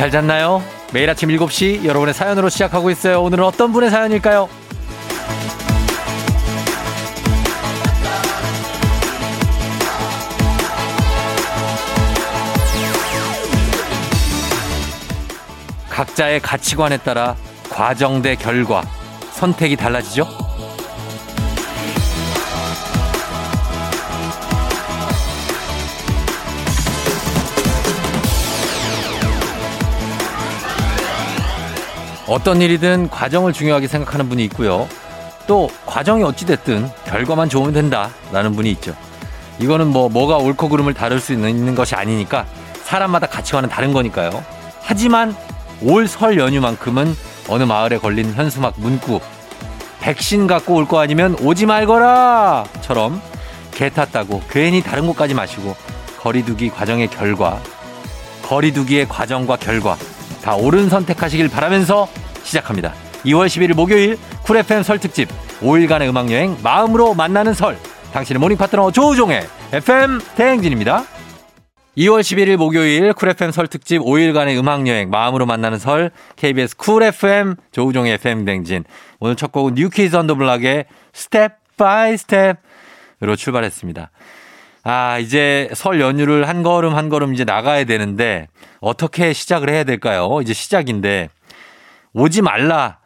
잘 잤나요? 매일 아침 7시 여러분의 사연으로 시작하고 있어요. 오늘은 어떤 분의 사연일까요? 각자의 가치관에 따라 과정 대 결과, 선택이 달라지죠? 어떤 일이든 과정을 중요하게 생각하는 분이 있고요. 또 과정이 어찌됐든 결과만 좋으면 된다라는 분이 있죠. 이거는 뭐 뭐가 옳고 그름을 다룰 수 있는 것이 아니니까 사람마다 가치관은 다른 거니까요. 하지만 올 설 연휴만큼은 어느 마을에 걸린 현수막 문구 백신 갖고 올 거 아니면 오지 말거라 처럼 개 탔다고 괜히 다른 곳까지 마시고 거리두기 과정의 결과 거리두기의 과정과 결과 다 옳은 선택하시길 바라면서 시작합니다. 2월 11일 목요일 쿨 FM 설 특집 5일간의 음악여행 마음으로 만나는 설 당신의 morning 파트너 조우종의 FM 대행진입니다. 2월 11일 목요일 쿨 FM 설 특집 5일간의 음악 여행 마음으로 만나는 설 KBS 쿨 FM 조우종의 FM 대행진 오늘 첫 곡은 New Kids on the Block의 Step by Step으로 출발했습니다. 아, 이제 설 연휴를 한 걸음 한 걸음 이제 나가야 되는데 어떻게 시작을 해야 될까요? 이제 시작인데 오지 말라.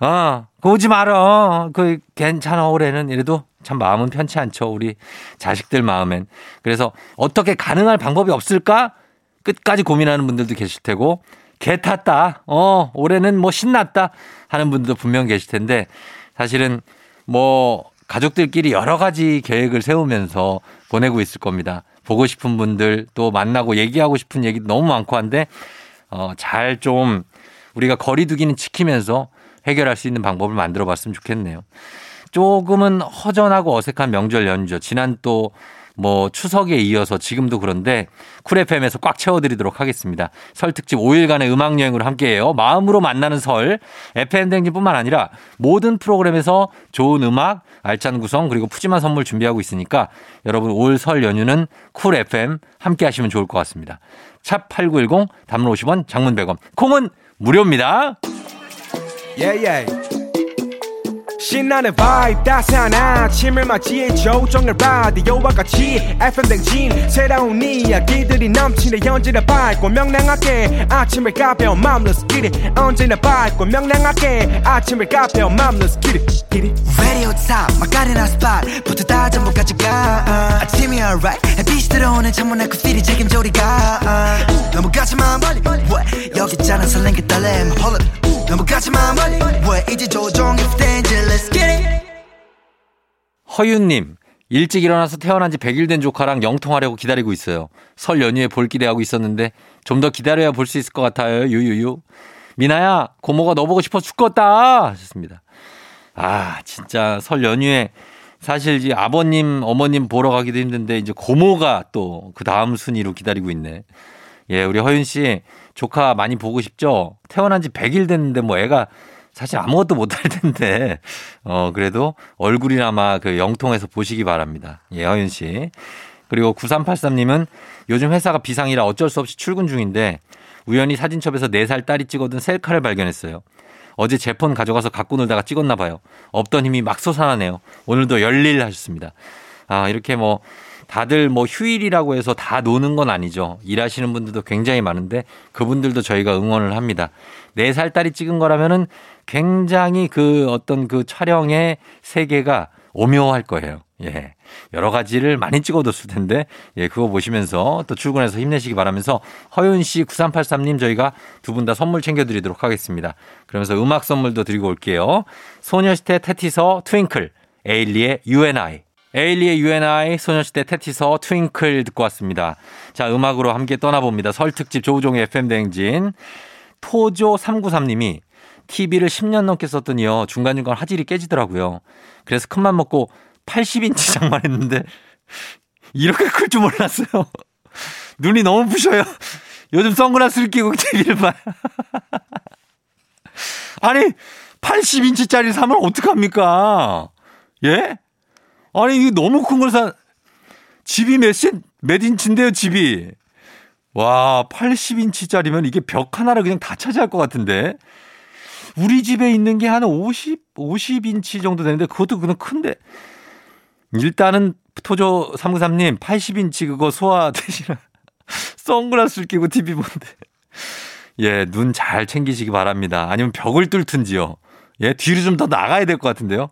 어, 그 오지 말어. 그 괜찮아 올해는 이래도 참 마음은 편치 않죠. 우리 자식들 마음엔. 그래서 어떻게 가능할 방법이 없을까? 끝까지 고민하는 분들도 계실 테고 개 탔다. 어, 올해는 뭐 신났다 하는 분들도 분명 계실 텐데 사실은 뭐 가족들끼리 여러 가지 계획을 세우면서 보내고 있을 겁니다. 보고 싶은 분들 또 만나고 얘기하고 싶은 얘기 너무 많고 한데 어, 잘 좀 우리가 거리두기는 지키면서 해결할 수 있는 방법을 만들어 봤으면 좋겠네요. 조금은 허전하고 어색한 명절 연휴죠. 지난 또 뭐 추석에 이어서 지금도 그런데 쿨 FM에서 꽉 채워드리도록 하겠습니다. 설 특집 5일간의 음악 여행으로 함께해요. 마음으로 만나는 설 FM 대행진뿐만 아니라 모든 프로그램에서 좋은 음악, 알찬 구성 그리고 푸짐한 선물 준비하고 있으니까 여러분 올 설 연휴는 Cool FM 함께 하시면 좋을 것 같습니다. 샵 8910 단문 50원, 장문 100원. 콩은 무료입니다. yeah, yeah. 신나는 vibe 따스한 아침을 맞이해 조우종의 라디오와 같이 FM 대행진 새로운 이야기들이 넘치네 언제나 밝고 명랑하게 아침을 가벼운 마음 Let's get it. 언제나 밝고 명랑하게 아침을 가벼운 마음 Let's get it, get it. Radio top 마카레나 스팟 부터 다 전부까지 가. 아침이 alright 햇빛이 들어오는 창문에 그 필이 책임져 우리가. 너무 가지만 왜? 여기 있잖아 설렌 게 떨림. Up. 너무 가지만 멀리 왜? 이제 조종 허윤님, 일찍 일어나서 태어난 지 100일 된 조카랑 영통하려고 기다리고 있어요. 설 연휴에 볼 기대하고 있었는데 좀 더 기다려야 볼 수 있을 것 같아요. 유유유. 미나야, 고모가 너 보고 싶어 죽겠다. 하셨습니다. 아, 진짜 설 연휴에 사실 이제 아버님, 어머님 보러 가기도 힘든데 이제 고모가 또 그 다음 순위로 기다리고 있네. 예, 우리 허윤 씨 조카 많이 보고 싶죠? 태어난 지 100일 됐는데 뭐 애가 사실 아무것도 못할 텐데, 어, 그래도 얼굴이나마 그 영통해서 보시기 바랍니다. 예, 허윤 씨. 그리고 9383님은 요즘 회사가 비상이라 어쩔 수 없이 출근 중인데 우연히 사진첩에서 4살 딸이 찍어둔 셀카를 발견했어요. 어제 제 폰 가져가서 갖고 놀다가 찍었나 봐요. 없던 힘이 막 솟아나네요. 오늘도 열일 하셨습니다. 아, 이렇게 뭐 다들 뭐 휴일이라고 해서 다 노는 건 아니죠. 일하시는 분들도 굉장히 많은데 그분들도 저희가 응원을 합니다. 4살 딸이 찍은 거라면은 굉장히 그 어떤 그 촬영의 세계가 오묘할 거예요. 예. 여러 가지를 많이 찍어뒀을 텐데, 예, 그거 보시면서 또 출근해서 힘내시기 바라면서 허윤 씨 9383님 저희가 두 분 다 선물 챙겨드리도록 하겠습니다. 그러면서 음악 선물도 드리고 올게요. 소녀시대 테티서 트윙클, 에일리의 UNI. 에일리의 UNI, 소녀시대 테티서 트윙클 듣고 왔습니다. 자, 음악으로 함께 떠나봅니다. 설 특집 조우종의 FM대행진. 토조393님이 TV를 10년 넘게 썼더니요. 중간중간 화질이 깨지더라고요. 그래서 큰맘 먹고 80인치 장만했는데 이렇게 클 줄 몰랐어요. 눈이 너무 부셔요. 요즘 선글라스를 끼고 TV를 봐요. 아니, 80인치짜리 사면 어떡합니까? 예? 아니, 이게 너무 큰 걸 사, 집이 몇 신, 몇 인치인데요, 집이. 와, 80인치짜리면 이게 벽 하나를 그냥 다 차지할 것 같은데. 우리 집에 있는 게 한 50, 50인치 정도 되는데 그것도 그냥 큰데. 일단은 토조 393님 80인치 그거 소화 되시나 선글라스를 끼고 TV 보는데. 예, 눈 잘 챙기시기 바랍니다. 아니면 벽을 뚫든지요. 예, 뒤로 좀 더 나가야 될 것 같은데요.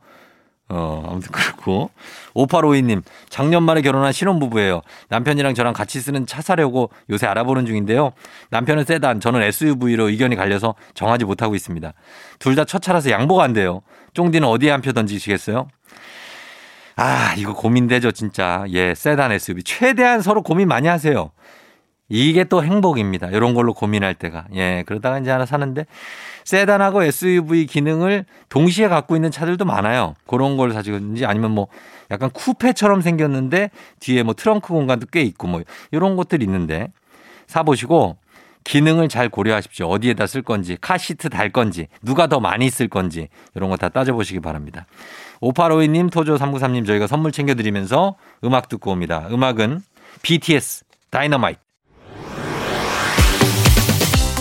어, 아무튼 그렇고. 5852님, 작년 말에 결혼한 신혼부부예요. 남편이랑 저랑 같이 쓰는 차 사려고 요새 알아보는 중인데요. 남편은 세단, 저는 SUV로 의견이 갈려서 정하지 못하고 있습니다. 둘 다 첫 차라서 양보가 안 돼요. 쫑디는 어디에 한 표 던지시겠어요? 아, 이거 고민되죠, 진짜. 예, 세단 SUV. 최대한 서로 고민 많이 하세요. 이게 또 행복입니다. 이런 걸로 고민할 때가. 예, 그러다가 이제 하나 사는데 세단하고 SUV 기능을 동시에 갖고 있는 차들도 많아요. 그런 걸 사시든지 아니면 뭐 약간 쿠페처럼 생겼는데 뒤에 뭐 트렁크 공간도 꽤 있고 뭐 이런 것들이 있는데 사보시고 기능을 잘 고려하십시오. 어디에다 쓸 건지, 카시트 달 건지, 누가 더 많이 쓸 건지, 이런 거 다 따져보시기 바랍니다. 5852님, 토조393님 저희가 선물 챙겨드리면서 음악 듣고 옵니다. 음악은 BTS, 다이너마이트.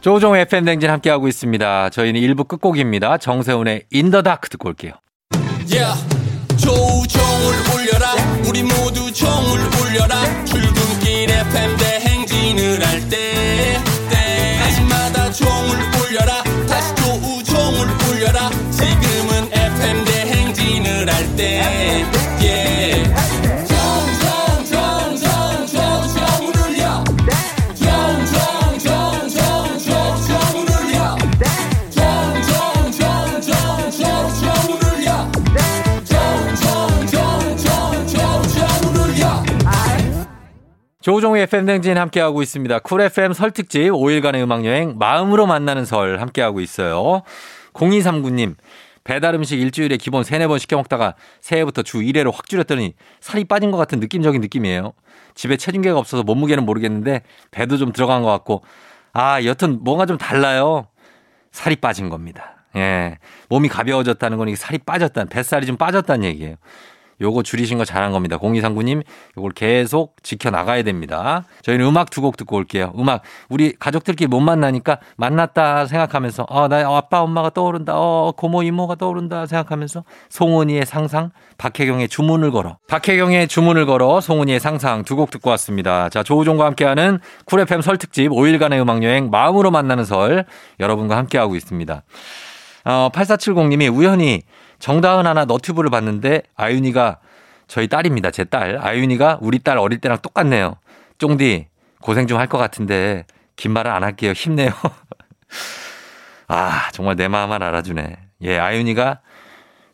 조우종 FM 대행진 함께하고 있습니다. 저희는 1부 끝곡입니다. 정세운의 In the Dark 듣고 올게요. Yeah. 조종을 울려라 우리 모두 종을 울려라 출근길 FM 대행진을 할 때 때마다 종을 울려라 다시 조종을 울려라 지금은 FM 대행진을 할 때 yeah. 조우종의 FM 대행진 함께하고 있습니다. Cool FM 설 특집 5일간의 음악여행 마음으로 만나는 설 함께하고 있어요. 0239님 배달 음식 일주일에 기본 3, 4번 시켜 먹다가 새해부터 주 1회로 확 줄였더니 살이 빠진 것 같은 느낌적인 느낌이에요. 집에 체중계가 없어서 몸무게는 모르겠는데 배도 좀 들어간 것 같고 아 여튼 뭔가 좀 달라요. 살이 빠진 겁니다. 예. 몸이 가벼워졌다는 건 이게 살이 빠졌다는 뱃살이 좀 빠졌다는 얘기예요. 요거 줄이신 거 잘한 겁니다. 공이상구님 요걸 계속 지켜나가야 됩니다. 저희는 음악 두 곡 듣고 올게요. 음악 우리 가족들끼리 못 만나니까 만났다 생각하면서 어, 나 아빠 엄마가 떠오른다. 어, 고모 이모가 떠오른다 생각하면서 송은이의 상상 박혜경의 주문을 걸어 박혜경의 주문을 걸어 송은이의 상상 두 곡 듣고 왔습니다. 자 조우종과 함께하는 Cool FM 설 특집 5일간의 음악여행 마음으로 만나는 설 여러분과 함께하고 있습니다. 어, 8470님이 우연히 정다은 하나 너튜브를 봤는데 아윤이가 저희 딸입니다. 제 딸. 아윤이가 우리 딸 어릴 때랑 똑같네요. 쫑디 고생 좀 할 것 같은데 긴 말은 안 할게요. 힘내요. 아 정말 내 마음을 알아주네. 예 아윤이가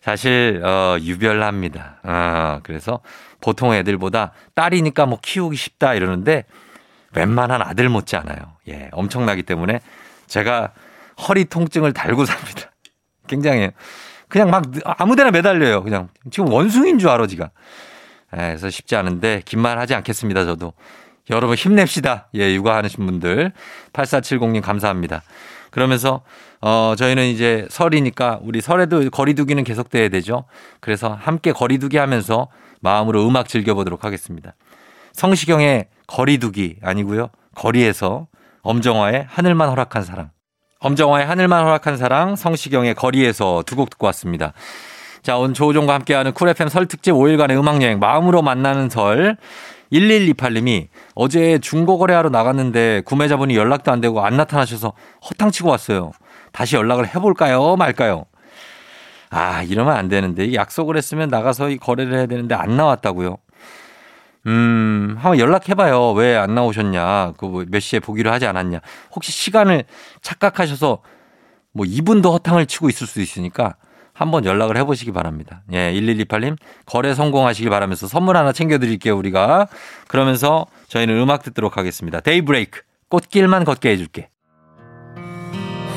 사실 어, 유별납니다. 어, 그래서 보통 애들보다 딸이니까 뭐 키우기 쉽다 이러는데 웬만한 아들 못지 않아요. 예 엄청나기 때문에 제가 허리 통증을 달고 삽니다. 굉장해요. 그냥 막 아무데나 매달려요. 그냥 지금 원숭이인 줄 알아 지가. 예, 그래서 쉽지 않은데 긴 말 하지 않겠습니다. 저도 여러분 힘냅시다. 예, 육아하시는 분들 8470님 감사합니다. 그러면서 어 저희는 이제 설이니까 우리 설에도 거리두기는 계속돼야 되죠. 그래서 함께 거리두기 하면서 마음으로 음악 즐겨보도록 하겠습니다. 성시경의 거리두기 아니고요. 거리에서 엄정화의 하늘만 허락한 사랑. 엄정화의 하늘만 허락한 사랑, 성시경의 거리에서 두 곡 듣고 왔습니다. 자, 오늘 조우종과 함께하는 쿨 FM 설 특집 5일간의 음악여행, 마음으로 만나는 설. 1128님이 어제 중고 거래하러 나갔는데 구매자분이 연락도 안 되고 안 나타나셔서 허탕치고 왔어요. 다시 연락을 해볼까요? 말까요? 아, 이러면 안 되는데. 약속을 했으면 나가서 이 거래를 해야 되는데 안 나왔다고요. 음, 한번 연락해봐요. 왜 안 나오셨냐. 그몇 시에 보기로 하지 않았냐. 혹시 시간을 착각하셔서 뭐 2분 더 허탕을 치고 있을 수도 있으니까 한번 연락을 해보시기 바랍니다. 예, 1128님 거래 성공하시길 바라면서 선물 하나 챙겨드릴게요, 우리가. 그러면서 저희는 음악 듣도록 하겠습니다. 데이브레이크. 꽃길만 걷게 해줄게.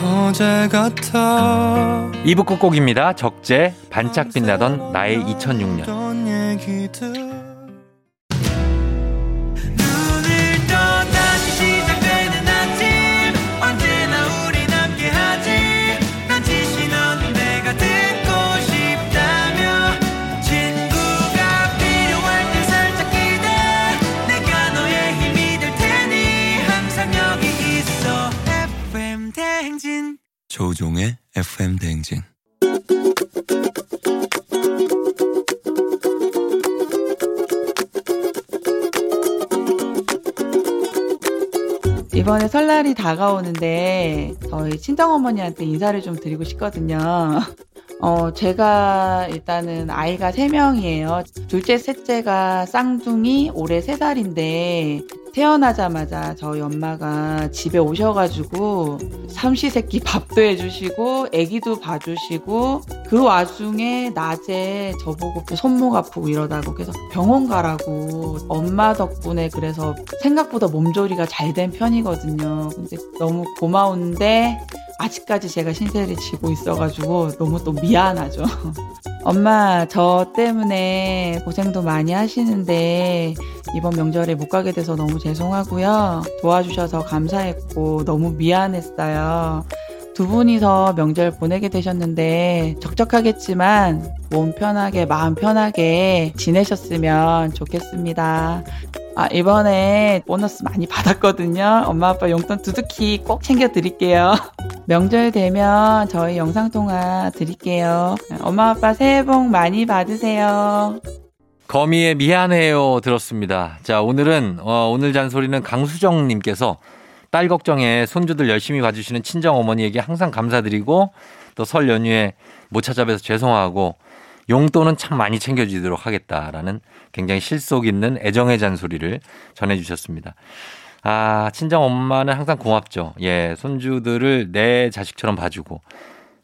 어제 같아 2부 끝곡입니다. 적재, 반짝 빛나던 나의 2006년. 조종의 FM 대행진 이번에 설날이 다가오는데 저희 친정어머니한테 인사를 좀 드리고 싶거든요. 어, 제가 일단은 아이가 세명이에요 둘째, 셋째가 쌍둥이, 올해 세살인데 태어나자마자 저희 엄마가 집에 오셔가지고 삼시세끼 밥도 해주시고 애기도 봐주시고 그 와중에 낮에 저보고 손목 아프고 이러다고 계속 병원 가라고 엄마 덕분에 그래서 생각보다 몸조리가 잘 된 편이거든요. 근데 너무 고마운데 아직까지 제가 신세를 지고 있어가지고 너무 또 미안하죠. 엄마, 저 때문에 고생도 많이 하시는데 이번 명절에 못 가게 돼서 너무 죄송하고요. 도와주셔서 감사했고 너무 미안했어요. 두 분이서 명절 보내게 되셨는데 적적하겠지만 몸 편하게 마음 편하게 지내셨으면 좋겠습니다. 아, 이번에 보너스 많이 받았거든요. 엄마 아빠 용돈 두둑히 꼭 챙겨 드릴게요. 명절 되면 저희 영상 통화 드릴게요. 엄마 아빠 새해 복 많이 받으세요. 거미의 미안해요 들었습니다. 자, 오늘은, 어, 오늘 잔소리는 강수정 님께서 딸 걱정에 손주들 열심히 봐주시는 친정 어머니에게 항상 감사드리고 또 설 연휴에 못 찾아뵈서 죄송하고 용돈은 참 많이 챙겨주도록 하겠다라는 굉장히 실속 있는 애정의 잔소리를 전해주셨습니다. 아, 친정 엄마는 항상 고맙죠. 예, 손주들을 내 자식처럼 봐주고,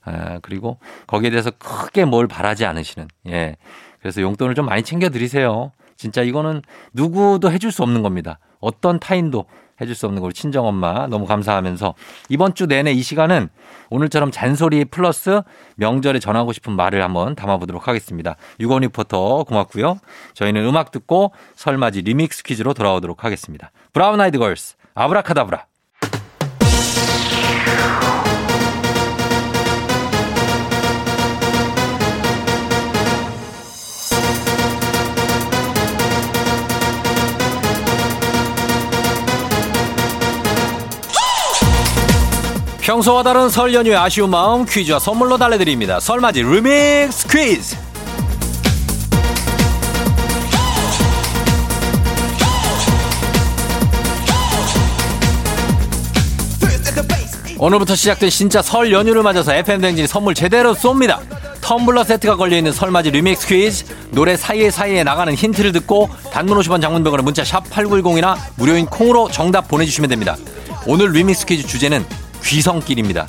아, 그리고 거기에 대해서 크게 뭘 바라지 않으시는, 예. 그래서 용돈을 좀 많이 챙겨드리세요. 진짜 이거는 누구도 해줄 수 없는 겁니다. 어떤 타인도 해줄 수 없는 걸 친정엄마 너무 감사하면서 이번 주 내내 이 시간은 오늘처럼 잔소리 플러스 명절에 전하고 싶은 말을 한번 담아보도록 하겠습니다. 유건 리포터 고맙고요. 저희는 음악 듣고 설맞이 리믹스 퀴즈로 돌아오도록 하겠습니다. 브라운 아이드 걸스 아브라카다브라. 평소와 다른 설 연휴의 아쉬운 마음 퀴즈와 선물로 달래드립니다. 설맞이 리믹스 퀴즈. 오늘부터 시작된 진짜 설 연휴를 맞아서 FM 대행진이 선물 제대로 쏩니다. 텀블러 세트가 걸려있는 설맞이 리믹스 퀴즈 노래 사이에 사이에 나가는 힌트를 듣고 단문 50원 장문 100원에 문자 샵 8910이나 무료인 콩으로 정답 보내주시면 됩니다. 오늘 리믹스 퀴즈 주제는 귀성길입니다.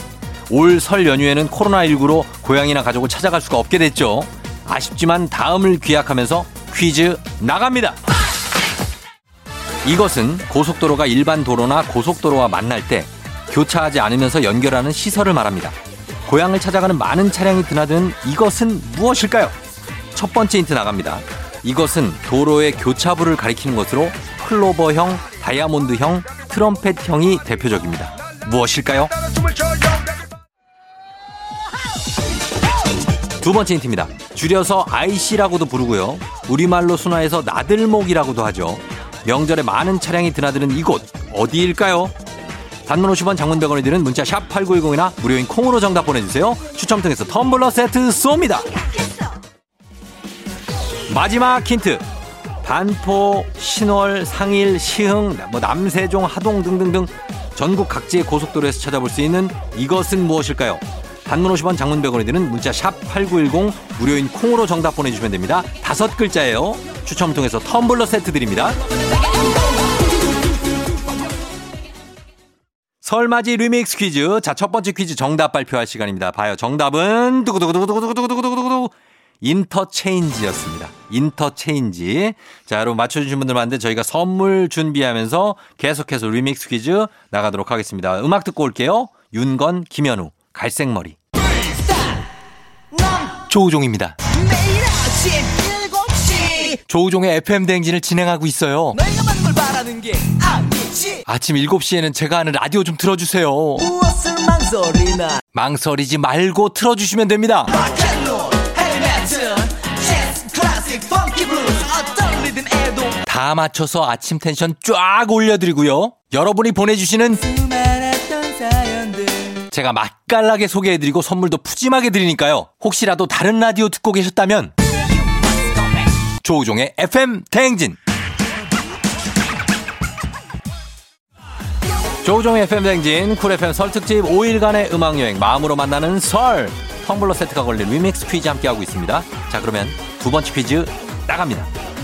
올 설 연휴에는 코로나19로 고향이나 가족을 찾아갈 수가 없게 됐죠. 아쉽지만 다음을 기약하면서 퀴즈 나갑니다. 이것은 고속도로가 일반 도로나 고속도로와 만날 때 교차하지 않으면서 연결하는 시설을 말합니다. 고향을 찾아가는 많은 차량이 드나드는 이것은 무엇일까요? 첫 번째 힌트 나갑니다. 이것은 도로의 교차부를 가리키는 것으로 클로버형, 다이아몬드형, 트럼펫형이 대표적입니다. 무엇일까요? 두 번째 힌트입니다. 줄여서 IC라고도 부르고요. 우리말로 순화해서 나들목이라고도 하죠. 명절에 많은 차량이 드나드는 이곳 어디일까요? 단문 50원 장문 100원이 드는 문자 샵 8910이나 무료인 콩으로 정답 보내주세요. 추첨 통해서 텀블러 세트 쏩니다. 마지막 힌트. 반포, 신월, 상일, 시흥, 뭐 남세종, 하동 등등등 전국 각지의 고속도로에서 찾아볼 수 있는 이것은 무엇일까요? 단문 50원 장문 100원이 드는 문자 샵 8910 무료인 콩으로 정답 보내주시면 됩니다. 다섯 글자예요. 추첨 통해서 텀블러 세트 드립니다. 설맞이 리믹스 퀴즈. 자, 첫 번째 퀴즈 정답 발표할 시간입니다. 봐요. 정답은 두구두구두구두구두구두구두구 인터체인지였습니다. 인터체인지. 자, 여러분 맞춰주신 분들 많은데 저희가 선물 준비하면서 계속해서 리믹스 퀴즈 나가도록 하겠습니다. 음악 듣고 올게요. 윤건, 김현우, 갈색머리. 조우종입니다. 매일 아침 7시 조우종의 FM 대행진을 진행하고 있어요. 내가 만걸 바라는 게 아니지 아침 7시에는 제가 하는 라디오 좀 틀어주세요. 무엇을 망설이나 망설이지 말고 틀어주시면 됩니다. 락앤 다 맞춰서 아침 텐션 쫙 올려드리고요. 여러분이 보내주시는 제가 맛깔나게 소개해드리고 선물도 푸짐하게 드리니까요. 혹시라도 다른 라디오 듣고 계셨다면 조우종의 FM 대행진 조우종의 FM 대행진 쿨 FM 설 특집 5일간의 음악여행 마음으로 만나는 설 텀블러 세트가 걸린 리믹스 퀴즈 함께하고 있습니다. 자 그러면 두 번째 퀴즈 나갑니다.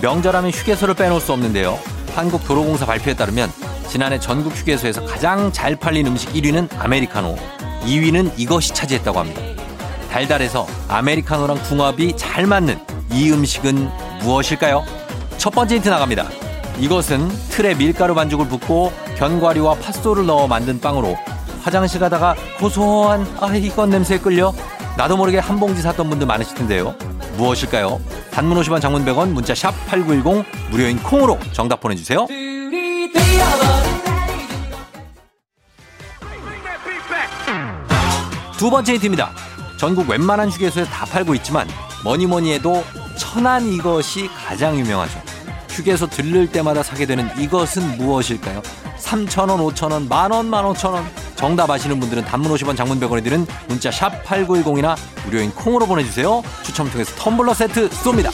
명절하면 휴게소를 빼놓을 수 없는데요. 한국도로공사 발표에 따르면 지난해 전국 휴게소에서 가장 잘 팔린 음식 1위는 아메리카노, 2위는 이것이 차지했다고 합니다. 달달해서 아메리카노랑 궁합이 잘 맞는 이 음식은 무엇일까요? 첫 번째 힌트 나갑니다. 이것은 틀에 밀가루 반죽을 붓고 견과류와 팥소를 넣어 만든 빵으로 화장실 가다가 고소한 아 이건 냄새에 끌려 나도 모르게 한 봉지 샀던 분들 많으실 텐데요. 무엇일까요? 단문 50원 장문 100원 문자 샵 8910 무료인 콩으로 정답 보내주세요. 두 번째 힌트입니다. 전국 웬만한 휴게소에 다 팔고 있지만 뭐니 뭐니 해도 천안 이것이 가장 유명하죠. 휴게소 들를 때마다 사게 되는 이것은 무엇일까요? 3,000원, 5,000원, 만원, 만오천원. 정답 아시는 분들은 단문 50원 장문 100원에 드는 문자 샵 8910이나 무료인 콩으로 보내주세요. 추첨 통해서 텀블러 세트 쏩니다.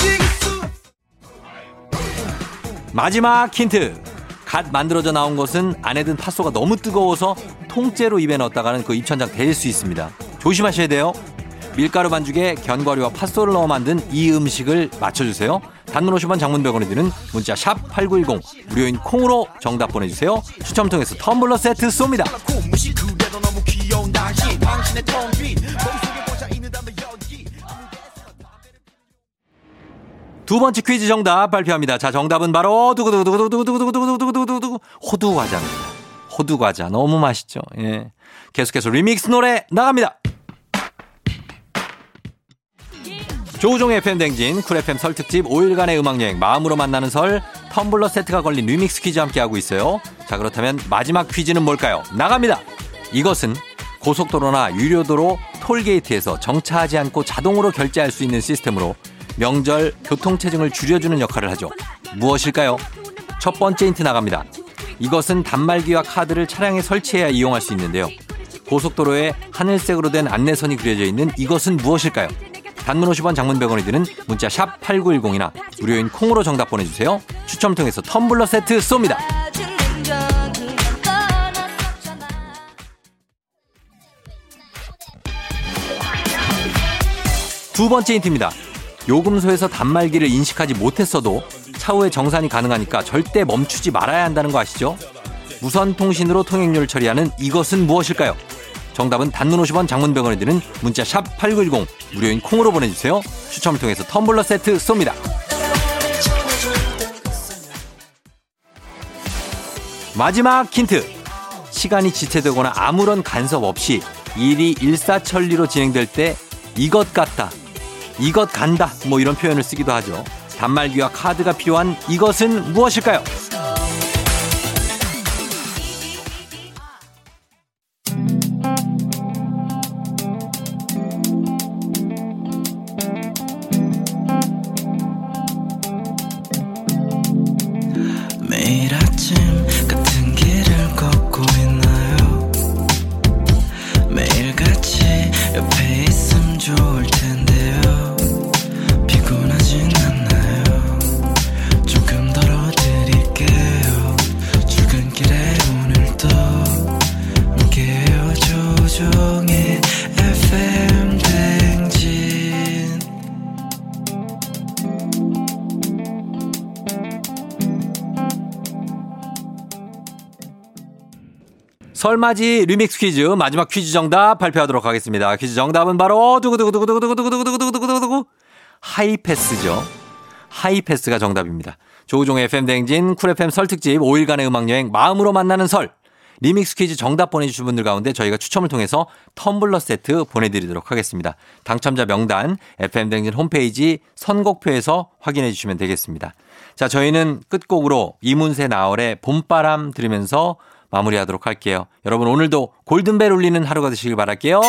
마지막 힌트. 갓 만들어져 나온 것은 안에 든 팥소가 너무 뜨거워서 통째로 입에 넣었다가는 그 입천장 될수 있습니다. 조심하셔야 돼요. 밀가루 반죽에 견과류와 팥소를 넣어 만든 이 음식을 맞춰주세요. 단문 50원 장문 100원이 드는 문자 샵 8910 무료인 콩으로 정답 보내주세요. 추첨 통해서 텀블러 세트 쏩니다. 두 번째 퀴즈 정답 발표합니다. 자, 정답은 바로 두구두구두구두구두구두구두구두구두구 호두 과자입니다. 호두 과자 너무 맛있죠. 예. 계속해서 리믹스 노래 나갑니다. 조우종의 FM 대행진 쿨 FM 설 특집 5일간의 음악 여행 마음으로 만나는 설 텀블러 세트가 걸린 리믹스 퀴즈 함께 하고 있어요. 자, 그렇다면 마지막 퀴즈는 뭘까요? 나갑니다. 이것은 고속도로나 유료도로 톨게이트에서 정차하지 않고 자동으로 결제할 수 있는 시스템으로 명절 교통체증을 줄여주는 역할을 하죠. 무엇일까요? 첫 번째 힌트 나갑니다. 이것은 단말기와 카드를 차량에 설치해야 이용할 수 있는데요. 고속도로에 하늘색으로 된 안내선이 그려져 있는 이것은 무엇일까요? 단문 50원 장문 100원이 드는 문자 샵 8910이나 무료인 콩으로 정답 보내주세요. 추첨 통해서 텀블러 세트 쏩니다. 두 번째 힌트입니다. 요금소에서 단말기를 인식하지 못했어도 차후에 정산이 가능하니까 절대 멈추지 말아야 한다는 거 아시죠? 무선 통신으로 통행료를 처리하는 이것은 무엇일까요? 정답은 단문 50원 장문 100원이 드는 문자 샵 8910 무료인 콩으로 보내주세요. 추첨을 통해서 텀블러 세트 쏩니다. 마지막 힌트. 시간이 지체되거나 아무런 간섭 없이 일이 일사천리로 진행될 때 이것 같다. 이것 간다. 뭐 이런 표현을 쓰기도 하죠. 단말기와 카드가 필요한 이것은 무엇일까요? 설맞이 리믹스 퀴즈 마지막 퀴즈 정답 발표하도록 하겠습니다. 퀴즈 정답은 바로 두구두구두구두구두구두구두구두구두구두구 하이패스죠. 하이패스가 정답입니다. 조우종의 FM 대행진 쿨 FM 설 특집 5일간의 음악 여행 마음으로 만나는 설 리믹스 퀴즈 정답 보내주신 분들 가운데 저희가 추첨을 통해서 텀블러 세트 보내드리도록 하겠습니다. 당첨자 명단 FM 대행진 홈페이지 선곡표에서 확인해 주시면 되겠습니다. 자, 저희는 끝곡으로 이문세 나얼의 봄바람 들으면서 마무리하도록 할게요. 여러분 오늘도 골든벨 울리는 하루가 되시길 바랄게요.